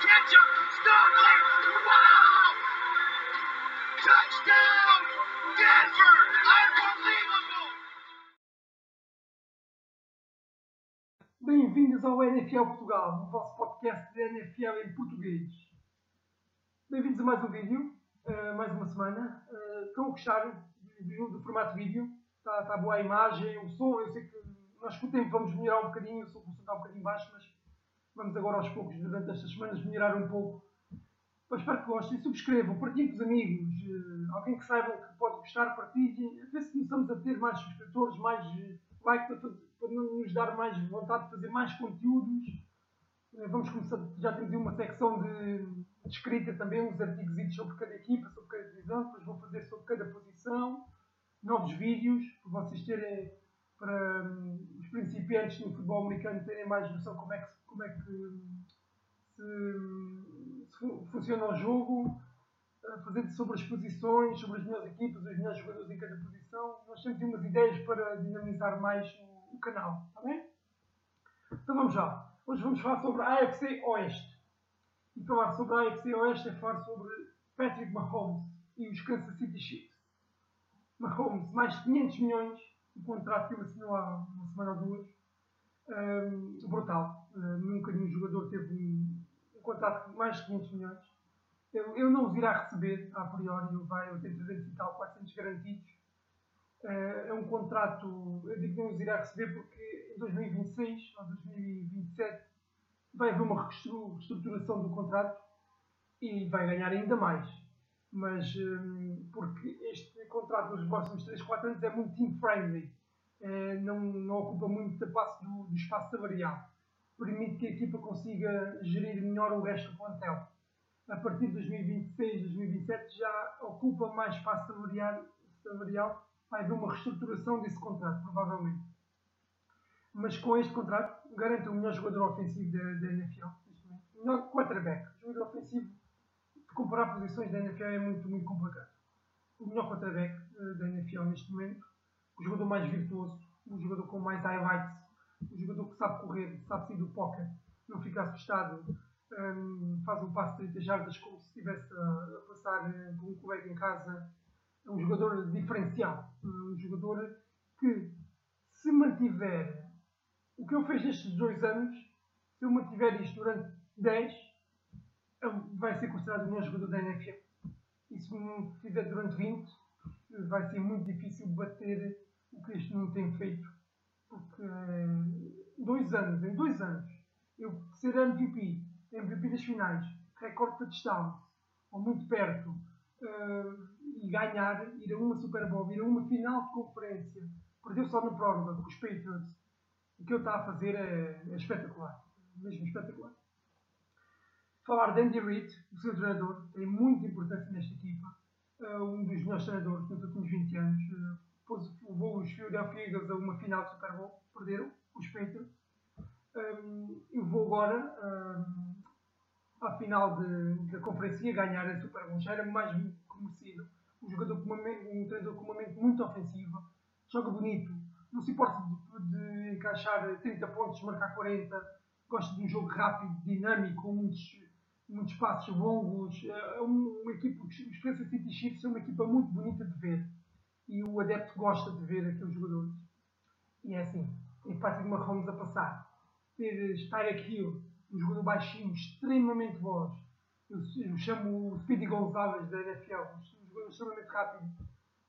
Wow! Touchdown, Denver! Unbelievable! Bem-vindos ao NFL Portugal, o vosso podcast de NFL em português. Bem-vindos a mais um vídeo, uh, mais uma semana. Estão a gostar do, formato vídeo? Está, está boa a imagem, o som, eu sei que nós com o tempo vamos melhorar um bocadinho, o som está um bocadinho baixo, mas vamos agora aos poucos, durante estas semanas, melhorar um pouco. Eu espero que gostem, subscrevam, partilhem com os amigos, uh, alguém que saiba que pode gostar, partilhem, a ver se começamos a ter mais subscritores, mais like para, para nos dar mais vontade de fazer mais conteúdos. Vamos começar, já temos uma secção de, de escrita também, uns artigos sobre cada equipa, sobre cada divisão, depois vou fazer sobre cada posição, novos vídeos, para vocês terem, para um, os principiantes no futebol americano terem mais noção como é que, como é que se, se funciona o jogo, fazer sobre as posições, sobre as melhores equipas, os melhores jogadores em cada posição. Nós temos umas ideias para dinamizar mais o, o canal, está bem? Então vamos lá. Hoje vamos falar sobre a AFC Oeste. E falar sobre a AFC Oeste é falar sobre Patrick Mahomes e os Kansas City Chiefs. Mahomes, mais de 500 milhões, o contrato que ele assinou há uma semana ou duas. Um, brutal. Uh, nunca nenhum jogador teve um, um contrato de mais de 500 milhões. Eu, não os irá receber, a priori, vai, eu tenho 300 e tal, 400 garantidos. Uh, é um contrato, eu digo que não os irá receber porque em 2026 ou 2027 vai haver uma reestruturação do contrato e vai ganhar ainda mais. Mas um, porque este contrato nos próximos 3, 4 anos é muito team-friendly, uh, não, não ocupa muito passo do, do espaço salarial, permite que a equipa consiga gerir melhor o resto do plantel a partir de 2026, 2027 já ocupa mais espaço salarial, salarial vai haver uma reestruturação desse contrato, provavelmente. Mas com este contrato, garante o melhor jogador ofensivo da, da NFL, o melhor quarterback. O jogador ofensivo, comparar posições da NFL é muito, muito complicado. O melhor quarterback uh, da NFL neste momento, o jogador mais virtuoso, o jogador com mais highlights, o jogador que sabe correr, sabe sair do pocket, não fica assustado, um, faz um passo de 30 jardas como se estivesse a, passar com um colega em casa. É um jogador diferencial. Um jogador que, se mantiver o que ele fez nestes dois anos, se ele mantiver isto durante 10, vai ser considerado o melhor jogador da NFL. E se não fizer durante 20, vai ser muito difícil bater o que este mundo tem feito. Porque dois anos, em dois anos, eu ser MVP MVP das finais, recorde de touchdowns, ou muito perto, uh, e ganhar, ir a uma Super Bowl, ir a uma final de conferência, perdeu só na prórroga com os Patriots, o que ele está a fazer é, é espetacular, mesmo espetacular. Falar de Andy Reid, o seu treinador, tem muita importância nesta equipa, uh, um dos melhores treinadores nos últimos 20 anos, uh, Philadelphia Eagles a uma final de Super Bowl, perderam, os Patriots. Um, eu vou agora um, à final da conferência ganhar a Super Bowl. Já era mais conhecido. Um jogador com uma, um treinador com uma mente muito ofensiva, joga bonito, não se importa de, de encaixar 30 pontos, marcar 40, gosta de um jogo rápido, dinâmico, com muitos, muitos passos longos. É uma equipa, os Kansas City Chiefs é uma equipa muito bonita de ver. E o adepto gosta de ver aqueles jogadores. E é assim, tem Patrick Mahomes a passar. Ter Tyreek Hill, um jogador baixinho, extremamente veloz. Eu, eu chamo o Speedy Gonzalez da NFL, um jogador extremamente rápido,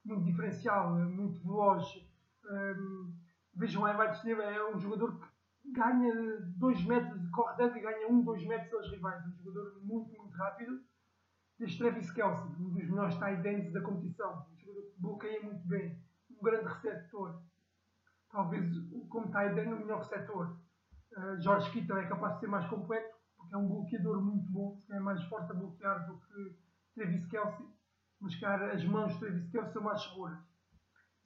muito diferencial, muito veloz. Um, vejam a highlights dele, é um jogador que ganha 2 metros, corre 10 e ganha 1, um, 2 metros aos rivais. Um jogador muito, muito rápido. Este Travis Kelsey, um dos melhores tight ends da competição. Um bloqueia muito bem. Um grande receptor. Talvez, como tight end, o melhor receptor. Uh, George Kittle é capaz de ser mais completo, porque é um bloqueador muito bom, é mais forte a bloquear do que Travis Kelsey, mas cara, as mãos de Travis Kelsey são mais seguras.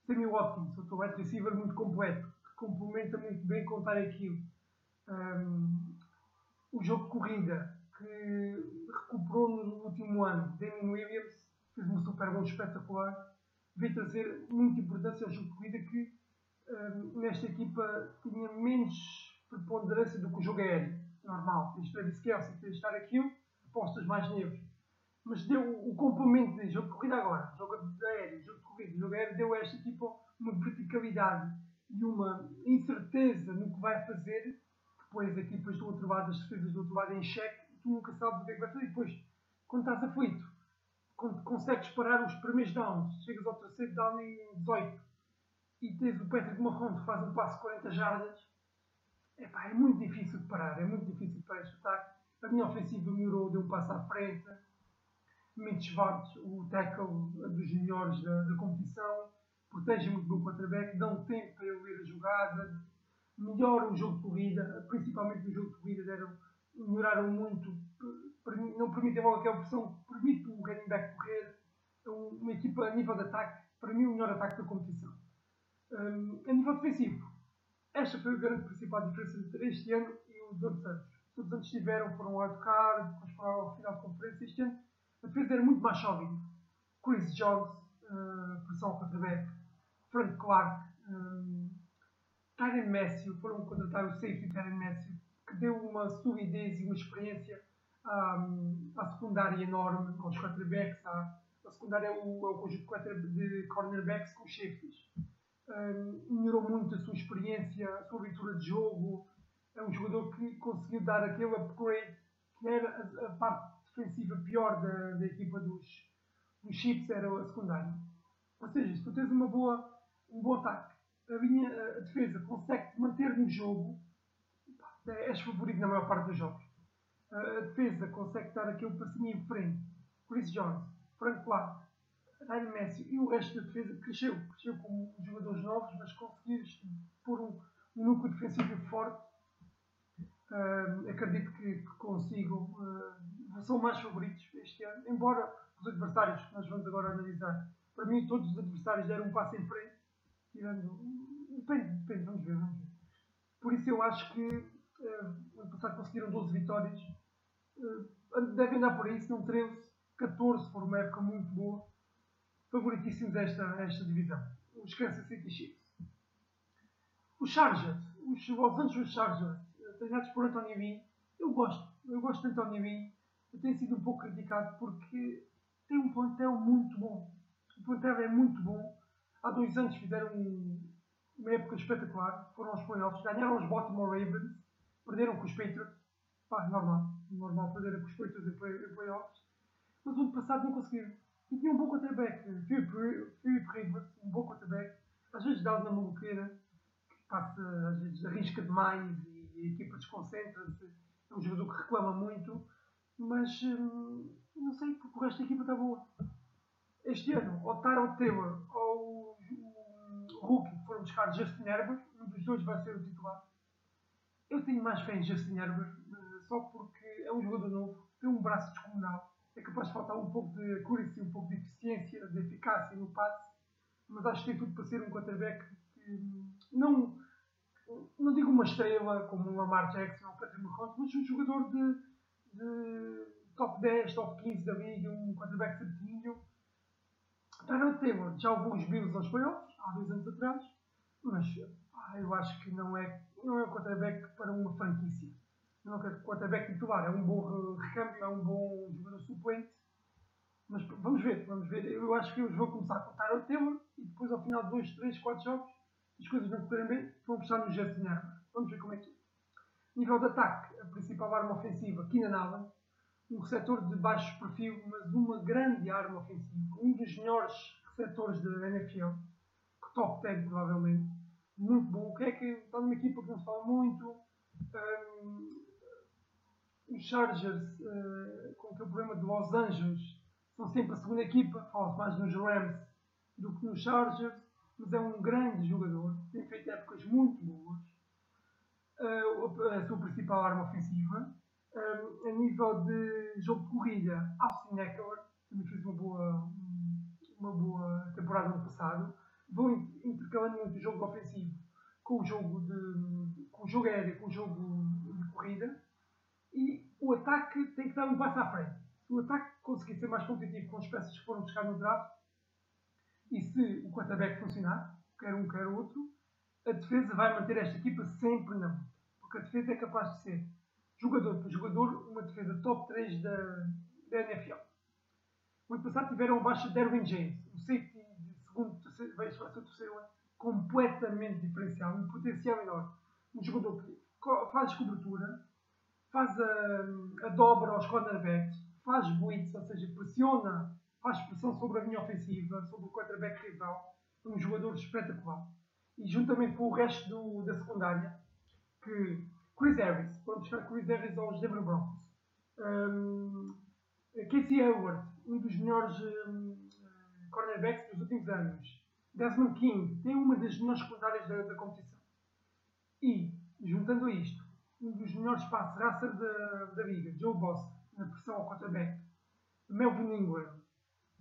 Sammy Watkins, outro wide receiver muito completo, que complementa muito bem Tyreek Hill. Um, o jogo de corrida, que recuperou no último ano, Damien Williams, fez uma super boa espetacular, veio trazer muita importância ao jogo de corrida que um, nesta equipa tinha menos preponderância do que o jogo aéreo. normal, tens Travis Kelsey, tens de estar aquilo, apostas mais neles. Mas deu o complemento de jogo de corrida agora, jogo aéreo, jogo de corrida, jogo aéreo, deu a esta equipa uma verticalidade e uma incerteza no que vai fazer, que põe as equipas do outro lado, as defesas do outro lado em xeque, e tu nunca sabes o que é que vai fazer. E depois, quando estás aflito, consegues parar os primeiros downs, chegas ao terceiro down em 18 e tens o Patrick Mahomes que faz um passo de 40 jardas, é muito difícil de parar, é muito difícil de parar. Este ataque. A minha ofensiva melhorou, deu um passo à frente. Mitch Schwartz, o tackle dos melhores da, da competição, protege muito bem o quarterback, dão tempo para ele ler a jogada, melhoram o jogo de corrida, principalmente no jogo de corrida, deram, melhoraram muito, não permitem logo aquela pressão, permite o running back correr, é uma equipa a nível de ataque, para mim o melhor ataque da competição. Um, a nível defensivo, esta foi a grande principal diferença entre este ano e os outros anos. Os anos tiveram, foram ao card, depois foram ao final de conferência. Este ano a defesa era muito mais sólida. Chris Jones, uh, pressão quarterback, Frank Clark, um, Messi, foram contratar o safety Tyron Messi, que deu uma solidez e uma experiência um, à secundária enorme, aos quarterbacks. À, a secundária é o, é o conjunto de cornerbacks com os safeties. Um, melhorou muito a sua experiência, a sua leitura de jogo. É um jogador que conseguiu dar aquele upgrade que era a, a parte defensiva pior da, da equipa dos, dos Chiefs, era a secundária. Ou seja, se tu tens uma boa, um bom ataque, a, a defesa consegue-te manter no jogo, és favorito na maior parte dos jogos. A defesa consegue dar aquele passinho em frente. Chris Jones, Frank Clark, Ryan Messi e o resto da defesa cresceu. Cresceu com jogadores novos, mas conseguires pôr um, um núcleo defensivo forte. Uh, acredito que, que consigo. Uh, são mais favoritos este ano, embora os adversários que nós vamos agora analisar, para mim todos os adversários deram um passo em frente, tirando. Depende, depende, vamos ver, vamos ver. Por isso eu acho que uh, ano passado conseguiram 12 vitórias. Uh, devem andar por aí, se não 13, 14, for uma época muito boa favoritíssimos esta, esta divisão. Os Kansas City Chiefs. Os Chargers, os Los Angeles Chargers, treinados por António Bin, eu gosto, eu gosto de António Bin, tem sido um pouco criticado porque tem um plantel muito bom. O plantel é muito bom. Há dois anos fizeram uma época espetacular, foram aos playoffs, ganharam os Baltimore Ravens, perderam com os Patriots, pá, normal, normal perderam com os Patriots em playoffs, mas o ano passado não conseguiram e tinha um bom quarterback, Philip Rivers, um bom quarterback, às vezes dá na maluqueira, que passa, às vezes arrisca demais e a equipa desconcentra-se. É um jogador que reclama muito, mas hum, não sei porque o resto da equipa está boa. Este ano, ou Tyrell Taylor ou o Hulk que foram buscar Justin Herbert, um dos dois vai ser o titular. Eu tenho mais fé em Justin Herbert, só porque é um jogador novo, tem um braço descomunal é capaz de faltar um pouco de accuracy, um pouco de eficiência, de eficácia no passe, mas acho que tem tudo para ser um quarterback que não, não digo uma estrela como um Lamar Jackson ou Patrick Mahomes, mas um jogador de, de top 10, top 15 da liga, um quarterback certinho. Tyrell Taylor já levou os Bills aos playoffs, há dois anos atrás, mas ah, eu acho que não é, não é um quarterback para uma franquícia não é quarterback titular, é um bom recâmbio, é um bom jogador suplente. Mas vamos ver, vamos ver. Eu acho que eles vão começar a contar o Taylor e depois ao final de 2, 3, 4 jogos as coisas vão correr bem, vão puxar no Justin Herbert. Vamos ver como é que é. Nível de ataque, a principal arma ofensiva, Keenan Allen, um receptor de baixo perfil, mas uma grande arma ofensiva, um dos melhores receptores da NFL, que top 10 provavelmente, muito bom. O que é que está numa equipa que não se fala muito, um, os Chargers, uh, com aquele problema de Los Angeles, são sempre a segunda equipa, fala-se mais nos Rams do que nos Chargers, mas é um grande jogador, tem feito épocas muito boas, uh, a sua principal arma ofensiva. Uh, a nível de jogo de corrida, Austin Eckler também fez uma boa, uma boa temporada no passado. Vão intercalando muito o jogo ofensivo com o jogo, de, com o jogo aéreo, com o jogo de corrida e o ataque tem que dar um passo à frente. Se o ataque conseguir ser mais competitivo com as peças que foram buscar no draft, e se o quarterback funcionar, quer um, quer outro, a defesa vai manter esta equipa sempre na luta. Porque a defesa é capaz de ser jogador por jogador, uma defesa top 3 da, da NFL. O ano passado tiveram abaixo de Derwin James, o safety de segundo, terceiro, vai ser o terceiro ano, completamente diferencial, um potencial enorme. Um jogador que faz cobertura, faz a, a dobra aos cornerbacks, faz blitz, ou seja, pressiona, faz pressão sobre a linha ofensiva, sobre o quarterback rival. É um jogador espetacular. E juntamente com o resto do, da secundária, que Chris Harris, foram buscar Chris Harris aos Denver Broncos. Um, Casey Hayward, um dos melhores um, cornerbacks dos últimos anos. Desmond King tem uma das melhores secundárias da, da competição. E, juntando isto, um dos melhores passos raça da, da liga, Joe Boss, na pressão ao quarterback, Melvin Ingram,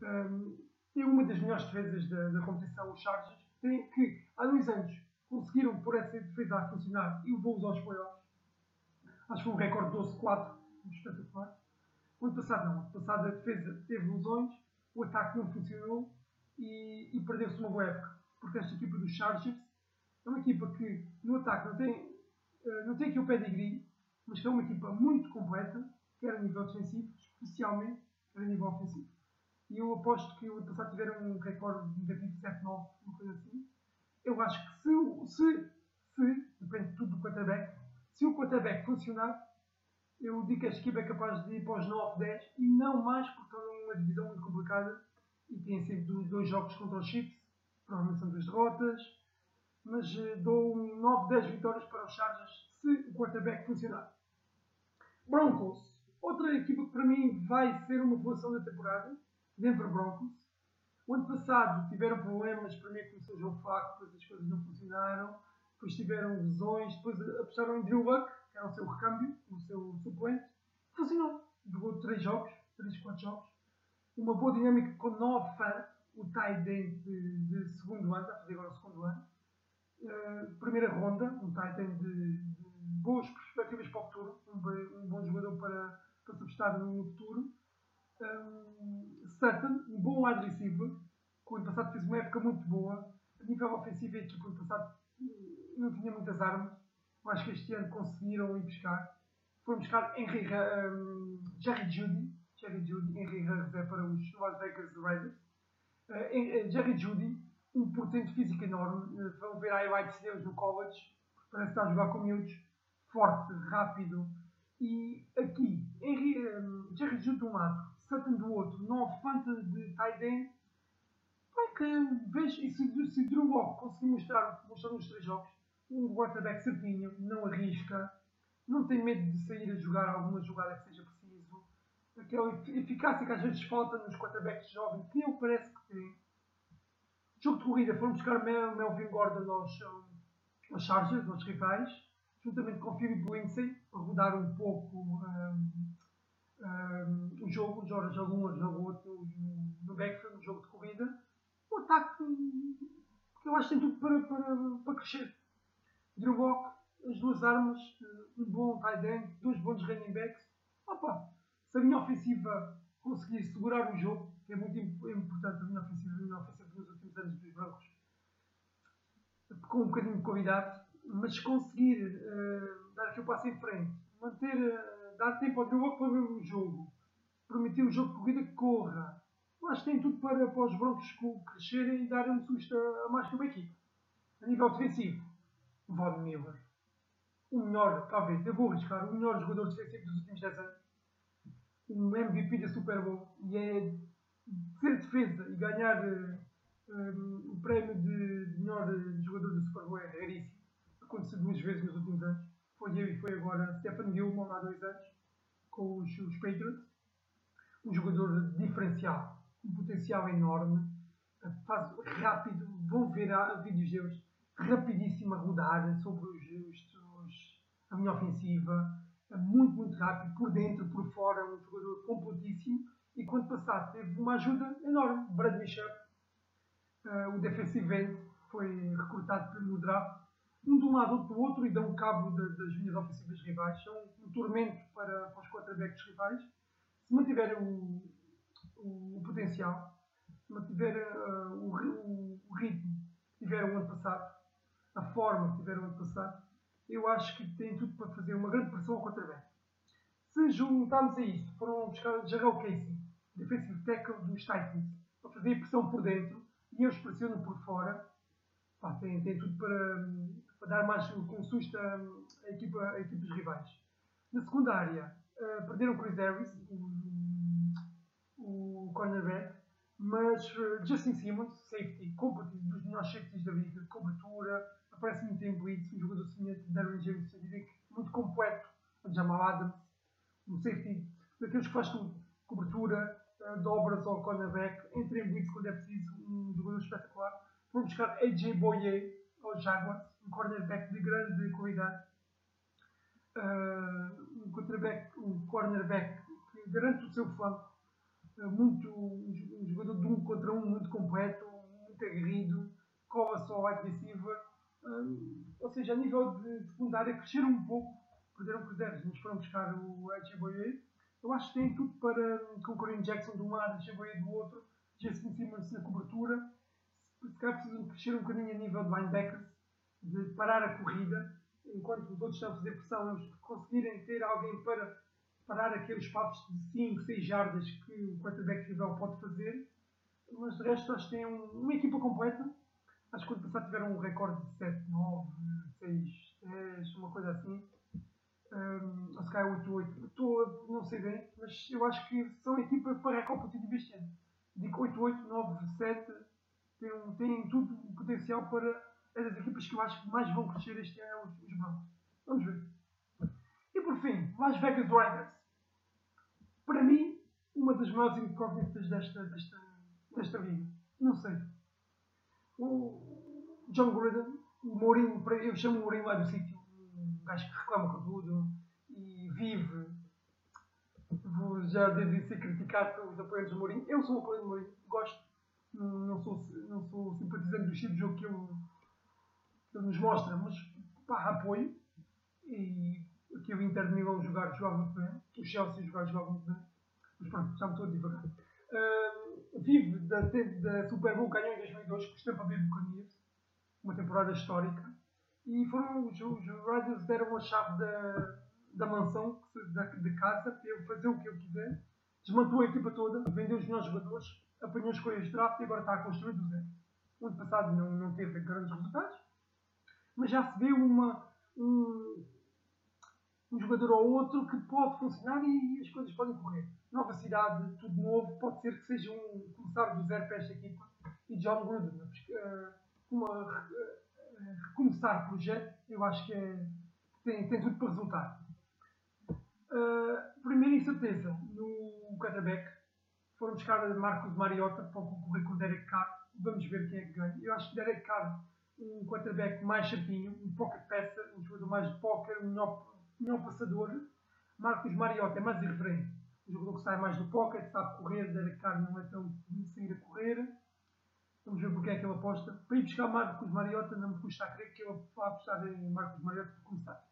um, tem uma das melhores defesas da, da competição, os Chargers, que há dois anos conseguiram por essa defesa a funcionar e levou-os aos playoffs. Acho que foi um recorde 12-4, espetacular. O ano passado não, o ano passado a defesa teve lesões, o ataque não funcionou e, e perdeu-se uma boa época. Porque esta equipa dos Chargers é uma equipa que no ataque não tem, não tem aqui o pedigree, mas que é uma equipa muito completa, quer a nível defensivo, especialmente a nível ofensivo. E eu aposto que o ano passado tiveram um recorde negativo 7-9, uma coisa assim. Eu acho que se, se, se depende tudo do quarterback, se o quarterback funcionar, eu digo que esta equipa é capaz de ir para os 9, 10 e não mais porque é uma divisão muito complicada e tem sempre dois jogos contra os Chiefs, provavelmente são duas derrotas, mas eh, dou 9, 10 vitórias para os Chargers se o quarterback funcionar. Broncos, outra equipa que para mim vai ser uma revelação da temporada, Denver Broncos. O ano passado tiveram problemas, primeiro começou o jogo fraco, depois as coisas não funcionaram, depois tiveram lesões, depois apostaram em Drew Luck, que era o seu recâmbio, o seu suplente, funcionou. Jogou 3 jogos, 3, 4 jogos, uma boa dinâmica com 9 fãs, o tight end de, de, segundo ano, está a fazer agora o segundo ano. Uh, primeira ronda, um tight end de, de, boas perspectivas para o futuro, um, um bom jogador para, para subestar no futuro. Um, Sutton, um bom wide receiver, que ano passado fez uma época muito boa. A nível ofensivo, a ano passado não tinha muitas armas. Acho que este ano conseguiram ir buscar. Foram buscar Henry, um, Jerry Judy, Jerry Judy, Henry Ruggs para os Las Vegas Raiders. Uh, Jerry Judy, um portento físico enorme. Uh, vão ver highlights deles no college. Parece estar a jogar com miúdos. Forte, rápido. E aqui, Henry, um, Jerry Judy de um lado, Sutton do outro, não fanta de tight end. É que vejo, e se, se Drew Lock conseguir mostrar, mostrar nos três jogos, um quarterback certinho, não arrisca, não tem medo de sair a jogar alguma jogada que seja preciso, aquela eficácia que às vezes falta nos quarterbacks jovens, que ele parece que tem. Jogo de corrida, foram buscar Mel, Melvin Gordon aos, aos Chargers, aos rivais, juntamente com Philip Lindsay, para rodar um pouco um, um, o jogo, o joga um, joga outro no, no backfield, no jogo de corrida. Um ataque que eu acho que tem tudo para, para, para crescer. Drew Lock, as duas armas, um bom tight end, dois bons running backs. Opa, se a minha ofensiva conseguir segurar o jogo, que é muito importante a minha ofensiva, a minha ofensiva últimos anos dos com um bocadinho de qualidade, mas conseguir uh, dar aqui o passo em frente, manter, uh, dar tempo ao Drew para ver o jogo, permitir o jogo de corrida que corra, eu acho que tem tudo para, para os Broncos crescerem e darem um susto a, mais que uma equipa. A nível defensivo, Von Miller. O melhor, talvez, eu vou arriscar, o melhor jogador defensivo dos últimos 10 anos. Um MVP da Super Bowl. E é ser defesa e ganhar um, o prémio de melhor jogador da Super Bowl é raríssimo. Aconteceu duas vezes nos últimos anos. Foi eu e foi agora Stephen Gilmore há dois anos, com os, os Patriots. Um jogador diferencial, um potencial enorme, faz rápido, vão ver vídeos deles rapidíssimo a rodar sobre os, os, os, a minha ofensiva, muito, muito rápido, por dentro, por fora, um jogador completíssimo. E quando passado teve uma ajuda enorme. Brad Bishop, uh, o defensive end, foi recrutado no draft. Um de um lado, outro do outro, e dão cabo das linhas ofensivas rivais. São um tormento para, para os quarterbacks rivais. Se mantiverem o, o, o potencial, se mantiverem uh, o, o, o ritmo que tiveram o ano passado, a forma que tiveram ano passado, eu acho que tem tudo para fazer uma grande pressão ao quarterback. Se juntarmos a isto, foram buscar Jarrell Casey, defensive tackle dos Titans, para fazer pressão por dentro e eles pressionam por fora. Pá, tem, tem tudo para, para dar mais com susto a, a, equipa, a equipas rivais. Na secundária, uh, perderam Chris Harris, o, o cornerback, mas uh, Justin Simmons, safety, competente, dos melhores safeties da liga, cobertura, aparece muito em blitz, um jogador semelhante de Darren James, muito completo, Jamal Adams, um safety daqueles que faz cobertura, uh, dobras ao cornerback, entra em blitz quando é preciso, um jogador espetacular. Foram buscar AJ Boye ao Jaguars, um cornerback de grande qualidade. Uh, um, um cornerback que garante o seu flanco, uh, muito, um jogador de um contra um muito completo, muito aguerrido, cova só receiver. Uh, ou seja, a nível de secundária cresceram um pouco, perderam cruzeiros, mas foram buscar o AJ Boye. Eu acho que tem tudo para concorrer Jackson de um lado, AJ Boye do outro, Jason Simmons na cobertura se calhar precisam crescer um bocadinho a nível de linebackers, de parar a corrida, enquanto os outros estão a fazer pressão, eles conseguirem ter alguém para parar aqueles passos de 5, 6 jardas que o quarterback rival pode fazer. Mas de resto, acho que têm um, uma equipa completa. Acho que ano passado tiveram um recorde de 7, 9, 6, 10, uma coisa assim. Um, ou se calhar 8, 8. Estou, não sei bem, mas eu acho que são equipa para a competitiva este ano. Digo 8, 8, 9, 7 têm, têm tudo o potencial para as equipas que eu acho que mais vão crescer este ano, os, os Broncos. Vamos ver. E por fim, Las Vegas Raiders. Para mim, uma das maiores incógnitas desta, desta, desta liga. Não sei. O John Gruden, o Mourinho, eu chamo o Mourinho lá do sítio, um gajo que reclama com tudo e vive. Já deve ser criticado pelos apoiantes do Mourinho. Eu sou um apoiante do Mourinho, gosto não sou, não sou simpatizante do estilo de jogo que ele, que ele nos mostra, mas pá, apoio. E aqui o Inter de Milão jogar, jogava muito bem. O Chelsea jogar, jogava muito bem. Mas pronto, já me estou a divagar. Uh, vive da, da Super Bowl ganhou em 2002 com os Tampa Bay Buccaneers. Uma temporada histórica. E foram os, os Riders deram a chave da, da mansão, da, de casa, fazer o que eu quiser. Desmantou a equipa toda, vendeu os melhores jogadores apanhou escolhas de draft e agora está a construir do zero. O ano passado não, não teve grandes resultados, mas já se vê uma, um, um jogador ou outro que pode funcionar e, as coisas podem correr. Nova cidade, tudo novo, pode ser que seja um começar do zero para esta equipa. E John Gruden, uh, uma, uh, recomeçar projeto, eu acho que é, tem, tem tudo para resultar. Uh, primeira incerteza no quarterback foram buscar Marcos Mariota para concorrer com Derek Carr. Vamos ver quem é que ganha. Eu acho que Derek Carr, um quarterback mais certinho, um pocket passer, um jogador mais de poker, um melhor, passador. Marcos Mariota é mais irreverente. Um jogador que sai mais do pocket, sabe correr. Derek Carr não é tão sair a correr. Vamos ver porque é que ele aposta. Para ir buscar Marcos Mariota, não me custa a crer que ele vai apostar em Marcos Mariota para começar.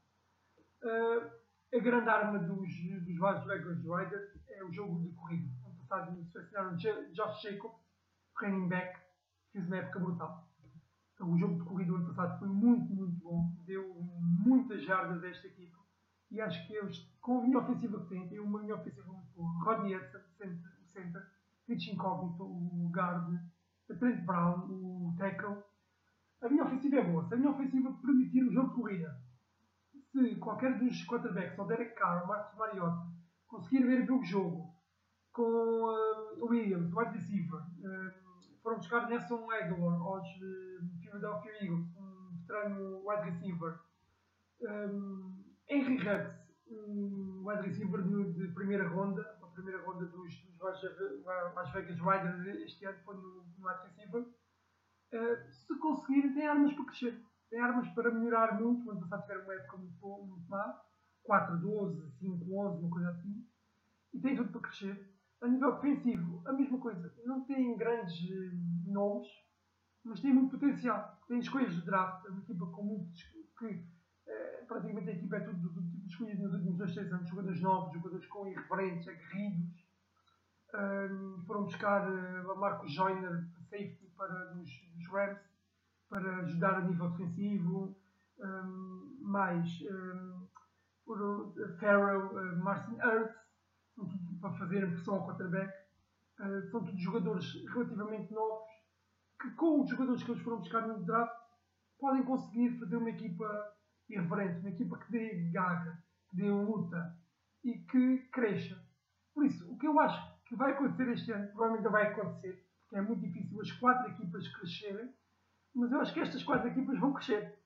Uh, a grande arma dos, dos Vegas Riders é o jogo de corrida Estados Unidos selecionaram Josh Jacobs, running back, fez uma época brutal. Então, o jogo de corrida ano passado foi muito, muito bom, deu muitas jardas a esta equipa e acho que eles, com a linha ofensiva que têm, têm uma linha ofensiva muito boa. Rodney Hudson, o center, Rich Incognito, o guard, Trent Brown, o tackle. A linha ofensiva é boa. Se a linha ofensiva permitir o jogo de corrida, se qualquer dos quarterbacks, ou Derek Carr, ou Marcos Mariota, conseguir ver o jogo com uh, Williams, wide receiver. Uh, foram buscar Nelson Aguilar aos uh, Philadelphia Eagles, um veterano wide receiver. Um, Henry Ruggs, um wide receiver de, de, primeira ronda, a primeira ronda dos, dos Las Vegas Riders este ano foi no, no wide receiver. Uh, se conseguirem, têm armas para crescer. Armas para melhorar muito. O ano passado tiveram uma época muito, muito má. 4, 12, 5, 11, uma coisa assim. E têm tudo para crescer. A nível ofensivo, a mesma coisa. Não tem grandes eh, nomes, mas tem muito potencial. Tem escolhas de draft. É uma equipa com muitos. que eh, praticamente a equipa é tudo do tipo escolhido nos últimos 2, 3 anos. Jogadores novos, jogadores com irreverentes, aguerridos. Um, foram buscar uh, Marcos Joyner, safety, para, dos Rams, para ajudar a nível defensivo. Um, mais um, por Farrell, uh, Marcin Earth, fazerem pressão ao quarterback. Uh, são todos jogadores relativamente novos que, com os jogadores que eles foram buscar no draft, podem conseguir fazer uma equipa irreverente, uma equipa que dê garra, que dê luta e que cresça. Por isso, o que eu acho que vai acontecer este ano, provavelmente vai acontecer, porque é muito difícil as quatro equipas crescerem, mas eu acho que estas quatro equipas vão crescer.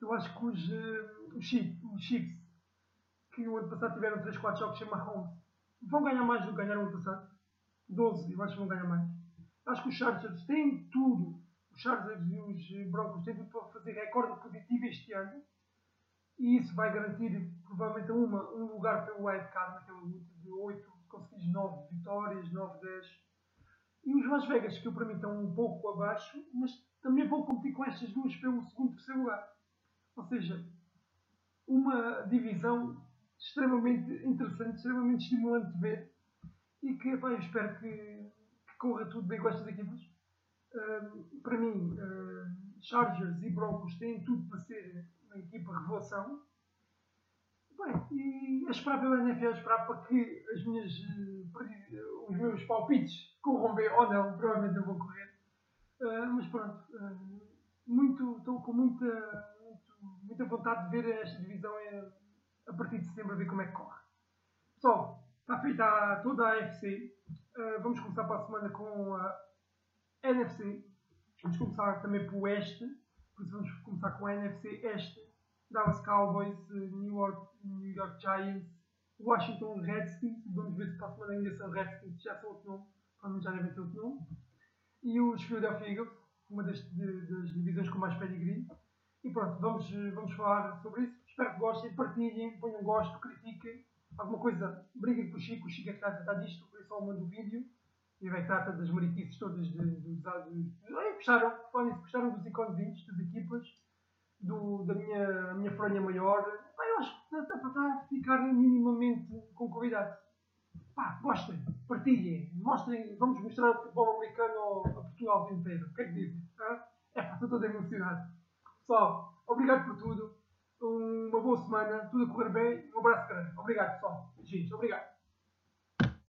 Eu acho que os, uh, os, Chiefs, os Chiefs, que o ano passado tiveram 3, 4 jogos sem Mahomes, vão ganhar mais do que ganharam o ano passado. 12, eu acho que vão ganhar mais. Acho que os Chargers têm tudo. Os Chargers e os Broncos têm tudo para fazer recorde positivo este ano. E isso vai garantir, provavelmente, uma, um lugar pelo wildcard naquela luta de 8, conseguires 9 vitórias, 9, 10. E os Las Vegas, que para mim estão um pouco abaixo, mas também vão competir com estas duas pelo segundo e terceiro lugar. Ou seja, uma divisão extremamente interessante, extremamente estimulante de ver e que pá, eu espero que, que, corra tudo bem com estas equipas. Uh, para mim, uh, Chargers e Broncos têm tudo para ser uma equipa revelação. Bem, e a esperar pela NFL, a esperar para que as minhas, uh, os meus palpites corram bem ou não, provavelmente não vão correr. Mas pronto, muito, estou com muita, muito, muita vontade de ver esta divisão a partir de setembro, a ver como é que corre. Pessoal, está feita toda a AFC. Uh, vamos começar para a semana com a NFC. Vamos começar também pelo Oeste. Por isso vamos começar com a NFC Este. Dallas Cowboys, New York, New York Giants, Washington Redskins. Vamos ver se para a semana ainda são Redskins, já são outro nome. Provavelmente já devem ter outro nome. E os Philadelphia Eagles, uma das, de, das divisões com mais pedigree. E pronto, vamos, vamos falar sobre isso. Espero que gostem, partilhem, ponham gosto, critiquem alguma coisa, briguem com o Chico, o Chico é que está a tratar disto, eu só mando o vídeo e vai trata das mariquices todas dos Ai, gostaram, falando isso, gostaram dos iconezinhos, das equipas, do, da minha, minha fronha maior. Pá, eu acho que está para ficar minimamente concluidado. Pá, gostem, partilhem, mostrem, vamos mostrar o futebol americano a Portugal inteiro. O que é que dizem? É pá, estou todo emocionado. Pessoal, obrigado por tudo uma boa semana, tudo a correr bem. Um abraço grande. Obrigado, pessoal. Gente, obrigado.